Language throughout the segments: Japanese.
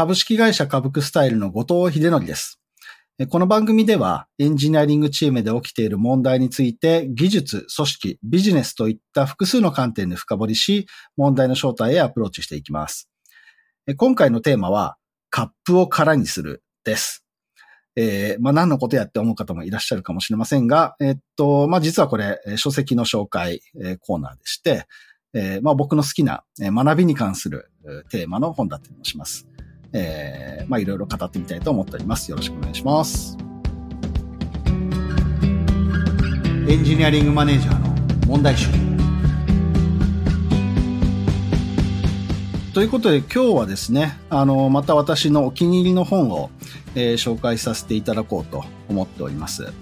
株式会社株クスタイルの後藤秀則です。この番組ではエンジニアリングチームで起きている問題について技術、組織、ビジネスといった複数の観点で深掘りし、問題の正体へアプローチしていきます。今回のテーマは、カップを空にするです。えー、まあ、何のことやって思う方もいらっしゃるかもしれませんが、えっと、まあ、実はこれ、書籍の紹介、え、コーナーでして、えー、まあ、僕の好きな、学びに関するテーマの本だったりもします。えー、まあ、いろいろ語ってみたいと思っております。よろしくお願いします。エンジニアリングマネージャーの問題集。ということで今日はですね、あの、また私のお気に入りの本を、えー、紹介させていただこうと思っております。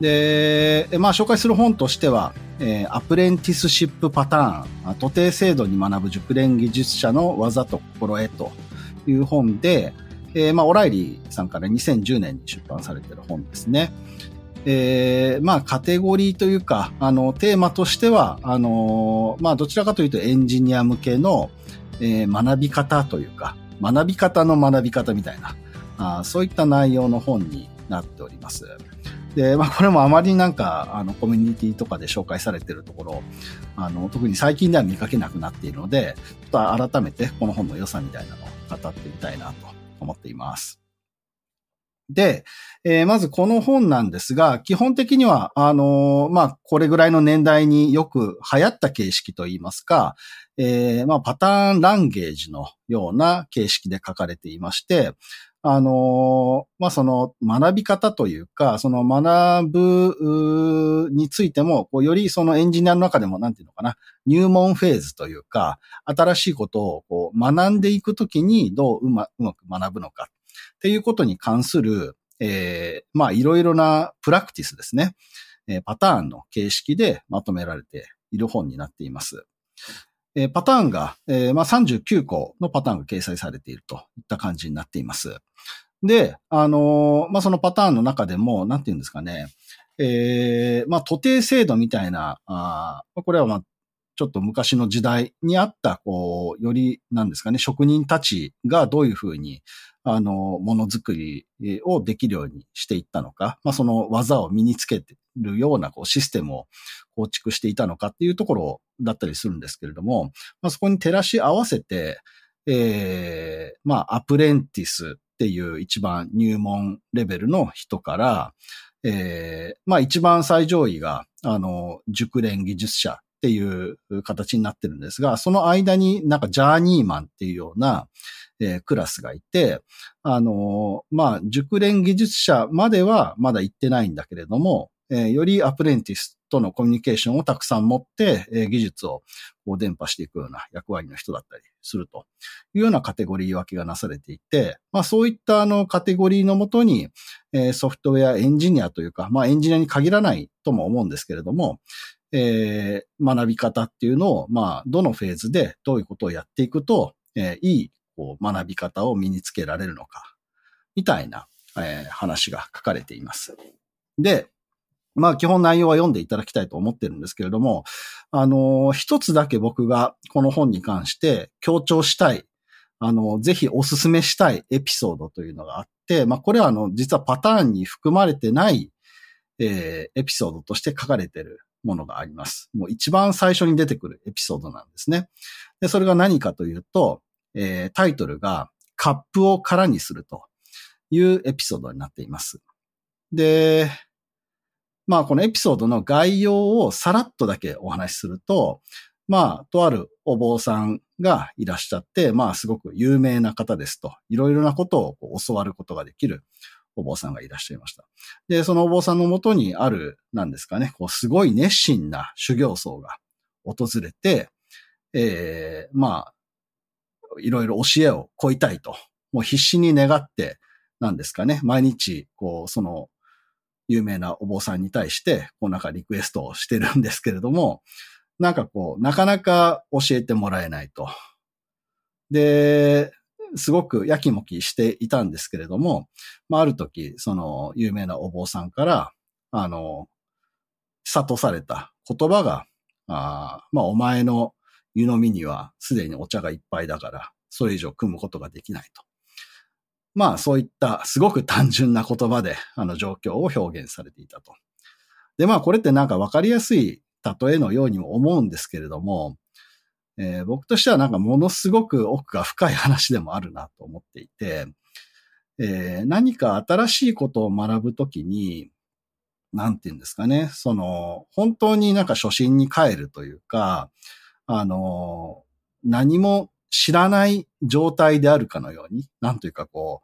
で、まあ、紹介する本としては、えー、アプレンティスシップパターン、徒弟制度に学ぶ熟練技術者の技と心得とという本で、えー、まあ、オライリーさんから2010年に出版されている本ですね。えー、まあ、カテゴリーというか、あの、テーマとしては、あの、まあ、どちらかというとエンジニア向けの、えー、学び方というか、学び方の学び方みたいな、あそういった内容の本になっております。で、まあ、これもあまりなんか、あの、コミュニティとかで紹介されているところ、あの、特に最近では見かけなくなっているので、ちょっと改めてこの本の良さみたいなのを語ってみたいなと思っています。で、えー、まずこの本なんですが、基本的には、あのー、まあ、これぐらいの年代によく流行った形式といいますか、えー、まあ、パターンランゲージのような形式で書かれていまして、あの、まあ、その学び方というか、その学ぶについても、こうよりそのエンジニアの中でも、なんていうのかな、入門フェーズというか、新しいことをこう学んでいくときにどううまうまく学ぶのかっていうことに関する、えー、まあ、いろいろなプラクティスですね。えー、パターンの形式でまとめられている本になっています。えー、パターンが、えー、まあ、39個のパターンが掲載されているといった感じになっています。で、あのー、まあ、そのパターンの中でも、なんて言うんですかね、えー、まあ、徒弟制度みたいな、あこれはまあ、ちょっと昔の時代にあった、こう、より、なんですかね、職人たちがどういうふうに、あの、ものづくりをできるようにしていったのか、まあ、その技を身につけるような、こう、システムを構築していたのかっていうところをだったりするんですけれども、まあ、そこに照らし合わせて、えー、まあ、アプレンティスっていう一番入門レベルの人から、えー、まあ一番最上位が、あの、熟練技術者っていう形になってるんですが、その間になんかジャーニーマンっていうような、えー、クラスがいて、あの、まあ、熟練技術者まではまだ行ってないんだけれども、えー、よりアプレンティスとのコミュニケーションをたくさん持って、え、技術をこう伝播していくような役割の人だったりするというようなカテゴリー分けがなされていて、まあそういったあのカテゴリーのもとに、え、ソフトウェアエンジニアというか、まあエンジニアに限らないとも思うんですけれども、えー、学び方っていうのを、まあどのフェーズでどういうことをやっていくと、えー、いいこう学び方を身につけられるのか、みたいな、えー、話が書かれています。で、まあ基本内容は読んでいただきたいと思ってるんですけれども、あの、一つだけ僕がこの本に関して強調したい、あの、ぜひお勧めしたいエピソードというのがあって、まあこれはあの、実はパターンに含まれてない、えー、エピソードとして書かれてるものがあります。もう一番最初に出てくるエピソードなんですね。で、それが何かというと、えー、タイトルがカップを空にするというエピソードになっています。で、まあこのエピソードの概要をさらっとだけお話しすると、まあ、とあるお坊さんがいらっしゃって、まあすごく有名な方ですと、いろいろなことを教わることができるお坊さんがいらっしゃいました。で、そのお坊さんのもとにある、なんですかね、こうすごい熱心な修行僧が訪れて、ええー、まあ、いろいろ教えを乞いたいと、もう必死に願って、なんですかね、毎日、こう、その有名なお坊さんに対して、こうなんかリクエストをしてるんですけれども、なんかこう、なかなか教えてもらえないと。で、すごくやきもきしていたんですけれども、まあ、ある時、その有名なお坊さんから、あの、悟された言葉が、あまあ、お前の湯飲みにはすでにお茶がいっぱいだから、それ以上組むことができないと。まあそういったすごく単純な言葉であの状況を表現されていたと。で、まあこれってなんかわかりやすい例えのようにも思うんですけれども、えー、僕としてはなんかものすごく奥が深い話でもあるなと思っていて、えー、何か新しいことを学ぶときに、なんて言うんですかね、その、本当になんか初心に帰るというか、あの、何も知らない状態であるかのように、なんというかこう、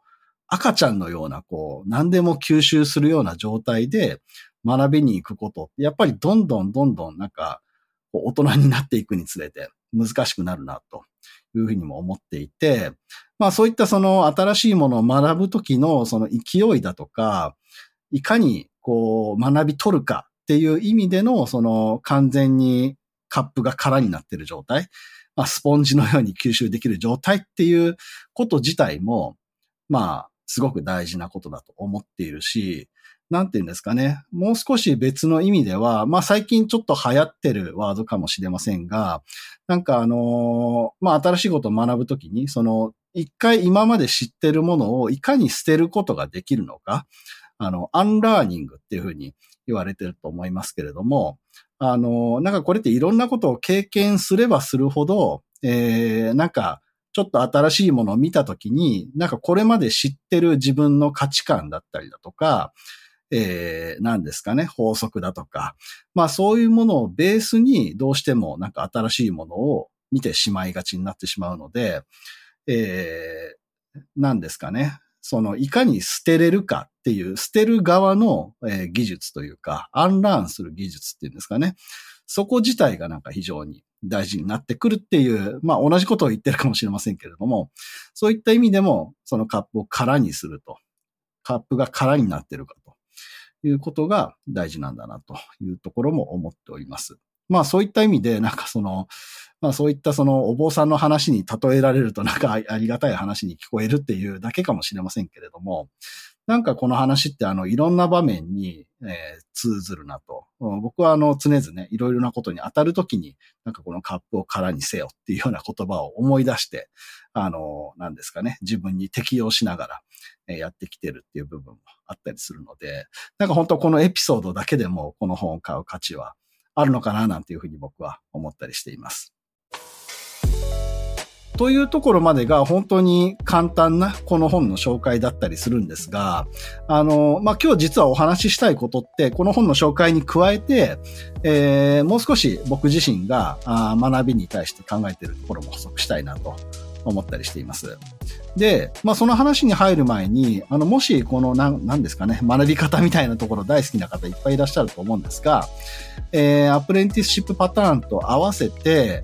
赤ちゃんのような、こう、何でも吸収するような状態で学びに行くこと、やっぱりどんどんどんどんなんか、大人になっていくにつれて難しくなるな、というふうにも思っていて、まあそういったその新しいものを学ぶときのその勢いだとか、いかにこう学び取るかっていう意味でのその完全にカップが空になっている状態。まあ、スポンジのように吸収できる状態っていうこと自体も、まあ、すごく大事なことだと思っているし、なんて言うんですかね。もう少し別の意味では、まあ最近ちょっと流行ってるワードかもしれませんが、なんかあのまあ新しいことを学ぶときに、その、一回今まで知ってるものをいかに捨てることができるのか、あの、アンラーニングっていうふうに言われてると思いますけれども、あの、なんかこれっていろんなことを経験すればするほど、えー、なんか、ちょっと新しいものを見たときに、なんかこれまで知ってる自分の価値観だったりだとか、えー、何ですかね、法則だとか、まあそういうものをベースにどうしてもなんか新しいものを見てしまいがちになってしまうので、えー、何ですかね、そのいかに捨てれるかっていう、捨てる側の、えー、技術というか、アンラーンする技術っていうんですかね。そこ自体がなんか非常に大事になってくるっていう、まあ同じことを言ってるかもしれませんけれども、そういった意味でも、そのカップを空にすると。カップが空になってるかということが大事なんだなというところも思っております。まあそういった意味で、なんかその、まあそういったそのお坊さんの話に例えられるとなんかありがたい話に聞こえるっていうだけかもしれませんけれども、なんかこの話ってあのいろんな場面に、えー、通ずるなと。僕はあの常々ね、いろいろなことに当たるときに、なんかこのカップを空にせよっていうような言葉を思い出して、あの、なんですかね、自分に適用しながら、えー、やってきてるっていう部分もあったりするので、なんか本当このエピソードだけでもこの本を買う価値はあるのかななんていうふうに僕は思ったりしています。というところまでが本当に簡単なこの本の紹介だったりするんですが、あの、まあ、今日実はお話ししたいことって、この本の紹介に加えて、えー、もう少し僕自身があ学びに対して考えているところも補足したいなと思ったりしています。で、まあ、その話に入る前に、あの、もし、この、なん、なんですかね、学び方みたいなところ大好きな方いっぱいいらっしゃると思うんですが、えー、アプレンティスシップパターンと合わせて、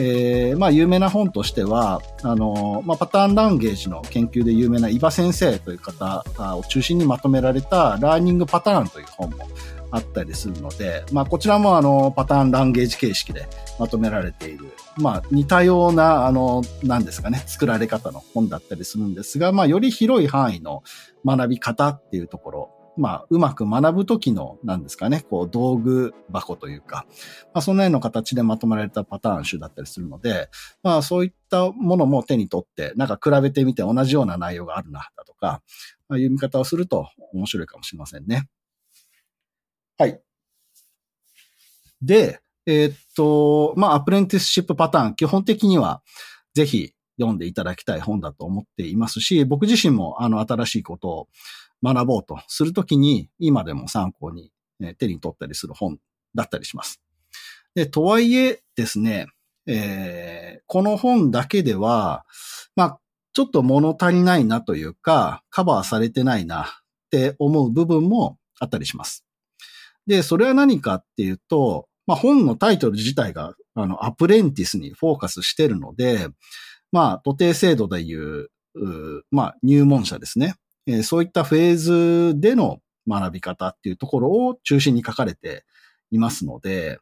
えー、まあ、有名な本としては、あの、まあ、パターンランゲージの研究で有名な伊庭先生という方を中心にまとめられたラーニングパターンという本もあったりするので、まあ、こちらもあの、パターンランゲージ形式でまとめられている、まあ、似たような、あの、なんですかね、作られ方の本だったりするんですが、まあ、より広い範囲の学び方っていうところまあ、うまく学ぶときの、なんですかね、こう、道具箱というか、まあ、そんなような形でまとめられたパターン集だったりするので、まあ、そういったものも手に取って、なんか比べてみて同じような内容があるな、だとか、まあ、いう見方をすると面白いかもしれませんね。はい。で、えー、っと、まあ、アプレンティスシップパターン、基本的には、ぜひ読んでいただきたい本だと思っていますし、僕自身も、あの、新しいことを、学ぼうとするときに、今でも参考に、手に取ったりする本だったりします。で、とはいえですね、えー、この本だけでは、まあ、ちょっと物足りないなというか、カバーされてないなって思う部分もあったりします。で、それは何かっていうと、まあ、本のタイトル自体が、あの、アプレンティスにフォーカスしてるので、まあ、徒弟制度でいう、うまあ、入門者ですね。えそういったフェーズでの学び方っていうところを中心に書かれていますので、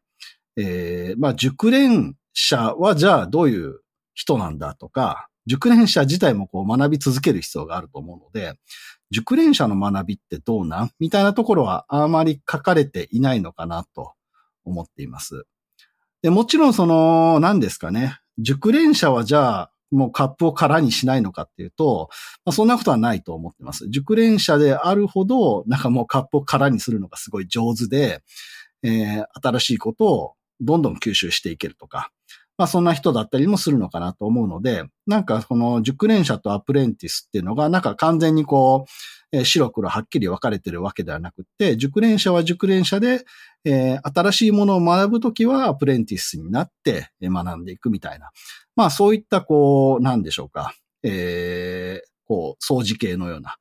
えー、まあ、熟練者はじゃあどういう人なんだとか、熟練者自体もこう学び続ける必要があると思うので、熟練者の学びってどうなんみたいなところはあまり書かれていないのかなと思っています。で、もちろんその、何ですかね。熟練者はじゃあもうカップを空にしないのかっていうと、まあ、そんなことはないと思ってます。熟練者であるほど、なんかもうカップを空にするのがすごい上手で、えー、新しいことをどんどん吸収していけるとか、まあそんな人だったりもするのかなと思うので、なんかこの熟練者とアプレンティスっていうのが、なんか完全にこう、えー、白黒はっきり分かれてるわけではなくて、熟練者は熟練者で、えー、新しいものを学ぶときはアプレンティスになって学んでいくみたいな。まあそういったこう、なんでしょうか。えー、こう、掃除系のような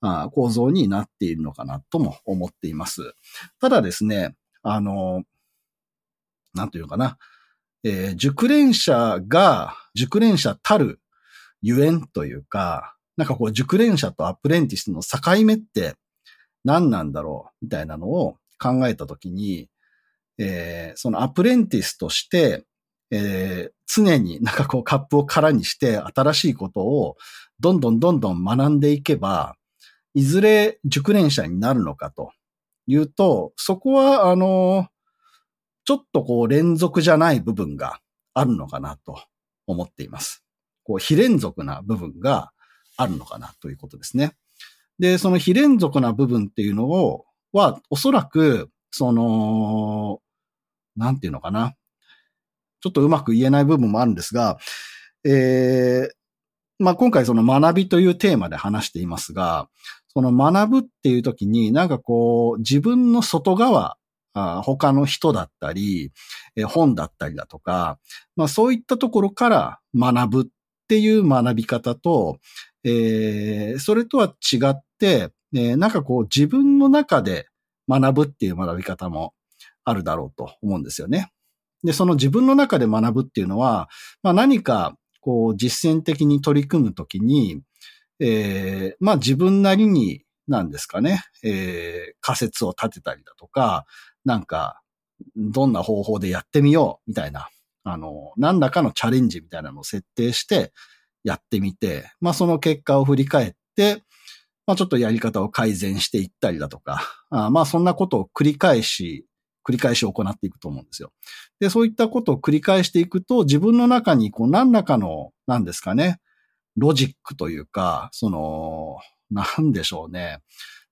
あ構造になっているのかなとも思っています。ただですね、あの、なんていうかな。えー、熟練者が、熟練者たるゆえんというか、なんかこう、熟練者とアプレンティスの境目って何なんだろうみたいなのを考えたときに、えー、そのアプレンティスとして、えー、常になんかこうカップを空にして新しいことをどんどんどんどん学んでいけば、いずれ熟練者になるのかというと、そこはあの、ちょっとこう連続じゃない部分があるのかなと思っています。こう非連続な部分があるのかなということですね。で、その非連続な部分っていうのを、は、おそらく、その、なんていうのかな。ちょっとうまく言えない部分もあるんですが、えー、まあ、今回その学びというテーマで話していますが、その学ぶっていう時になんかこう自分の外側あ他の人だったり、え本だったりだとか、まあそういったところから学ぶっていう学び方と、えー、それとは違って、えー、なんかこう自分の中で学ぶっていう学び方もあるだろうと思うんですよね。で、その自分の中で学ぶっていうのは、まあ何かこう実践的に取り組むときに、えー、まあ自分なりになんですかね、えー、仮説を立てたりだとか、なんか、どんな方法でやってみようみたいな、あの、何らかのチャレンジみたいなのを設定してやってみて、まあその結果を振り返って、まあちょっとやり方を改善していったりだとか、あまあそんなことを繰り返し、繰り返し行っていくと思うんですよ。で、そういったことを繰り返していくと、自分の中にこう何らかの、何ですかね、ロジックというか、その、なんでしょうね。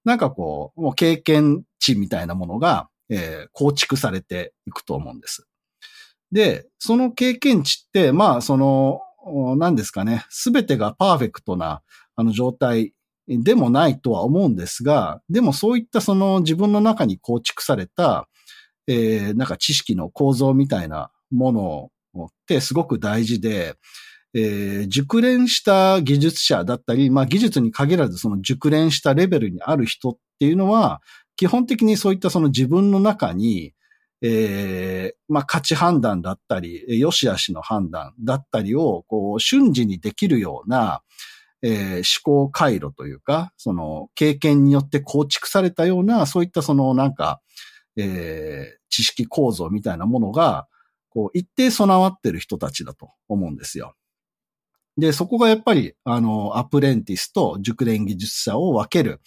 なんかこう、もう経験値みたいなものが、えー、構築されていくと思うんです。で、その経験値って、まあ、その、何ですかね、すべてがパーフェクトな、あの状態でもないとは思うんですが、でもそういったその自分の中に構築された、えー、なんか知識の構造みたいなものってすごく大事で、えー、熟練した技術者だったり、まあ技術に限らずその熟練したレベルにある人っっていうのは、基本的にそういったその自分の中に、えー、まあ価値判断だったり、良し悪しの判断だったりを、こう瞬時にできるような、えー、思考回路というか、その経験によって構築されたような、そういったそのなんか、えー、知識構造みたいなものが、こう一定備わってる人たちだと思うんですよ。で、そこがやっぱり、あの、アプレンティスと熟練技術者を分ける、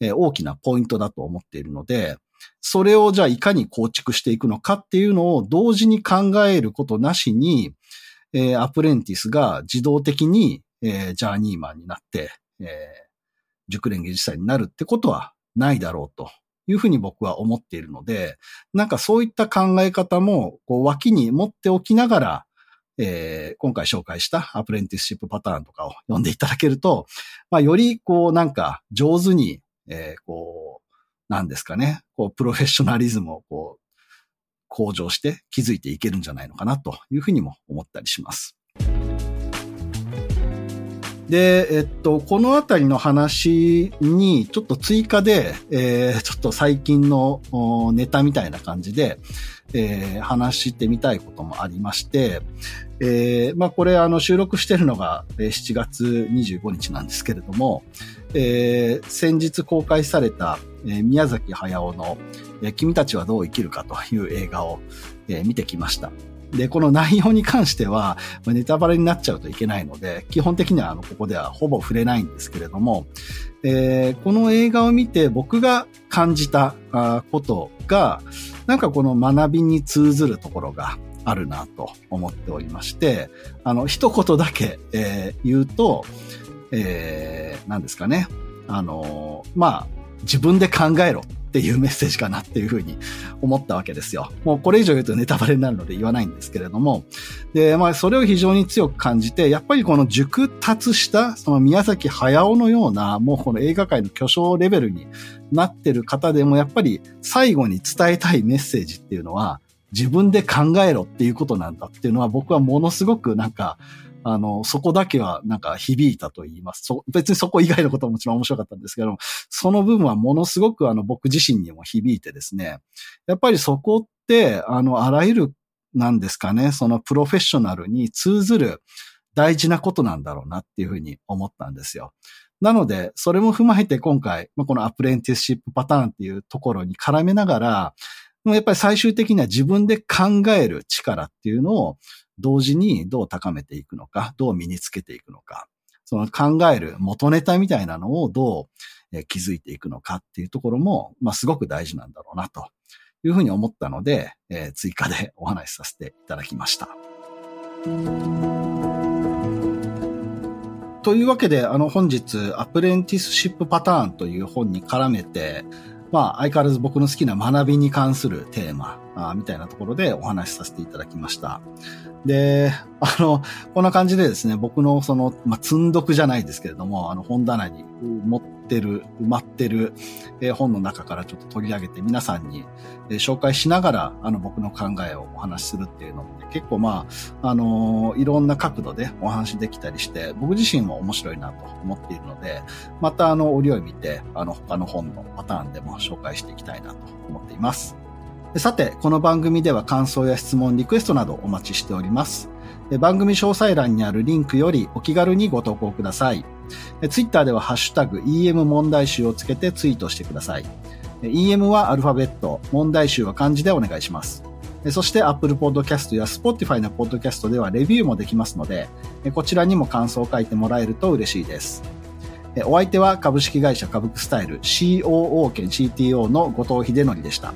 大きなポイントだと思っているので、それをじゃあいかに構築していくのかっていうのを同時に考えることなしに、えー、アプレンティスが自動的に、えー、ジャーニーマンになって、えー、熟練技術者になるってことはないだろうというふうに僕は思っているので、なんかそういった考え方もこう脇に持っておきながら、えー、今回紹介したアプレンティスシップパターンとかを読んでいただけると、まあ、よりこうなんか上手に、えー、こう、なんですかね、こう、プロフェッショナリズムをこう、向上して気づいていけるんじゃないのかなというふうにも思ったりします。で、えっと、このあたりの話にちょっと追加で、えー、ちょっと最近のネタみたいな感じで、えー、話してみたいこともありまして、えー、まあこれあの収録してるのが7月25日なんですけれども、えー、先日公開された、えー、宮崎駿の、えー、君たちはどう生きるかという映画を、えー、見てきました。で、この内容に関しては、ネタバレになっちゃうといけないので、基本的にはあのここではほぼ触れないんですけれども、えー、この映画を見て僕が感じたことが、なんかこの学びに通ずるところがあるなと思っておりまして、あの、一言だけ、えー、言うと、えー、何ですかね。あの、まあ、自分で考えろっていうメッセージかなっていうふうに思ったわけですよ。もうこれ以上言うとネタバレになるので言わないんですけれども。で、まあそれを非常に強く感じて、やっぱりこの熟達した、その宮崎駿のような、もうこの映画界の巨匠レベルになってる方でも、やっぱり最後に伝えたいメッセージっていうのは、自分で考えろっていうことなんだっていうのは僕はものすごくなんか、あの、そこだけはなんか響いたと言います。そ別にそこ以外のことももちろん面白かったんですけども、その部分はものすごくあの僕自身にも響いてですね、やっぱりそこって、あの、あらゆる、なんですかね、そのプロフェッショナルに通ずる大事なことなんだろうなっていうふうに思ったんですよ。なので、それも踏まえて今回、このアプレンティスシップパターンっていうところに絡めながら、やっぱり最終的には自分で考える力っていうのを同時にどう高めていくのか、どう身につけていくのか、その考える元ネタみたいなのをどう築いていくのかっていうところも、まあ、すごく大事なんだろうなというふうに思ったので、えー、追加でお話しさせていただきました。というわけで、あの本日、アプレンティスシップパターンという本に絡めて、まあ、相変わらず僕の好きな学びに関するテーマみたいなところでお話しさせていただきました。で、あの、こんな感じでですね、僕のその、まあ、積んどくじゃないですけれども、あの、本棚に持ってる、埋まってる、えー、本の中からちょっと取り上げて皆さんに、えー、紹介しながら、あの、僕の考えをお話しするっていうのって結構まあ、あのー、いろんな角度でお話できたりして、僕自身も面白いなと思っているので、またあの、折を見て、あの、他の本のパターンでも紹介していきたいなと思っています。さて、この番組では感想や質問、リクエストなどお待ちしております。番組詳細欄にあるリンクよりお気軽にご投稿ください。ツイッターではハッシュタグ EM 問題集をつけてツイートしてください。EM はアルファベット、問題集は漢字でお願いします。そして Apple Podcast や Spotify の Podcast ではレビューもできますので、こちらにも感想を書いてもらえると嬉しいです。お相手は株式会社株クスタイル COO 兼 CTO の後藤秀則でした。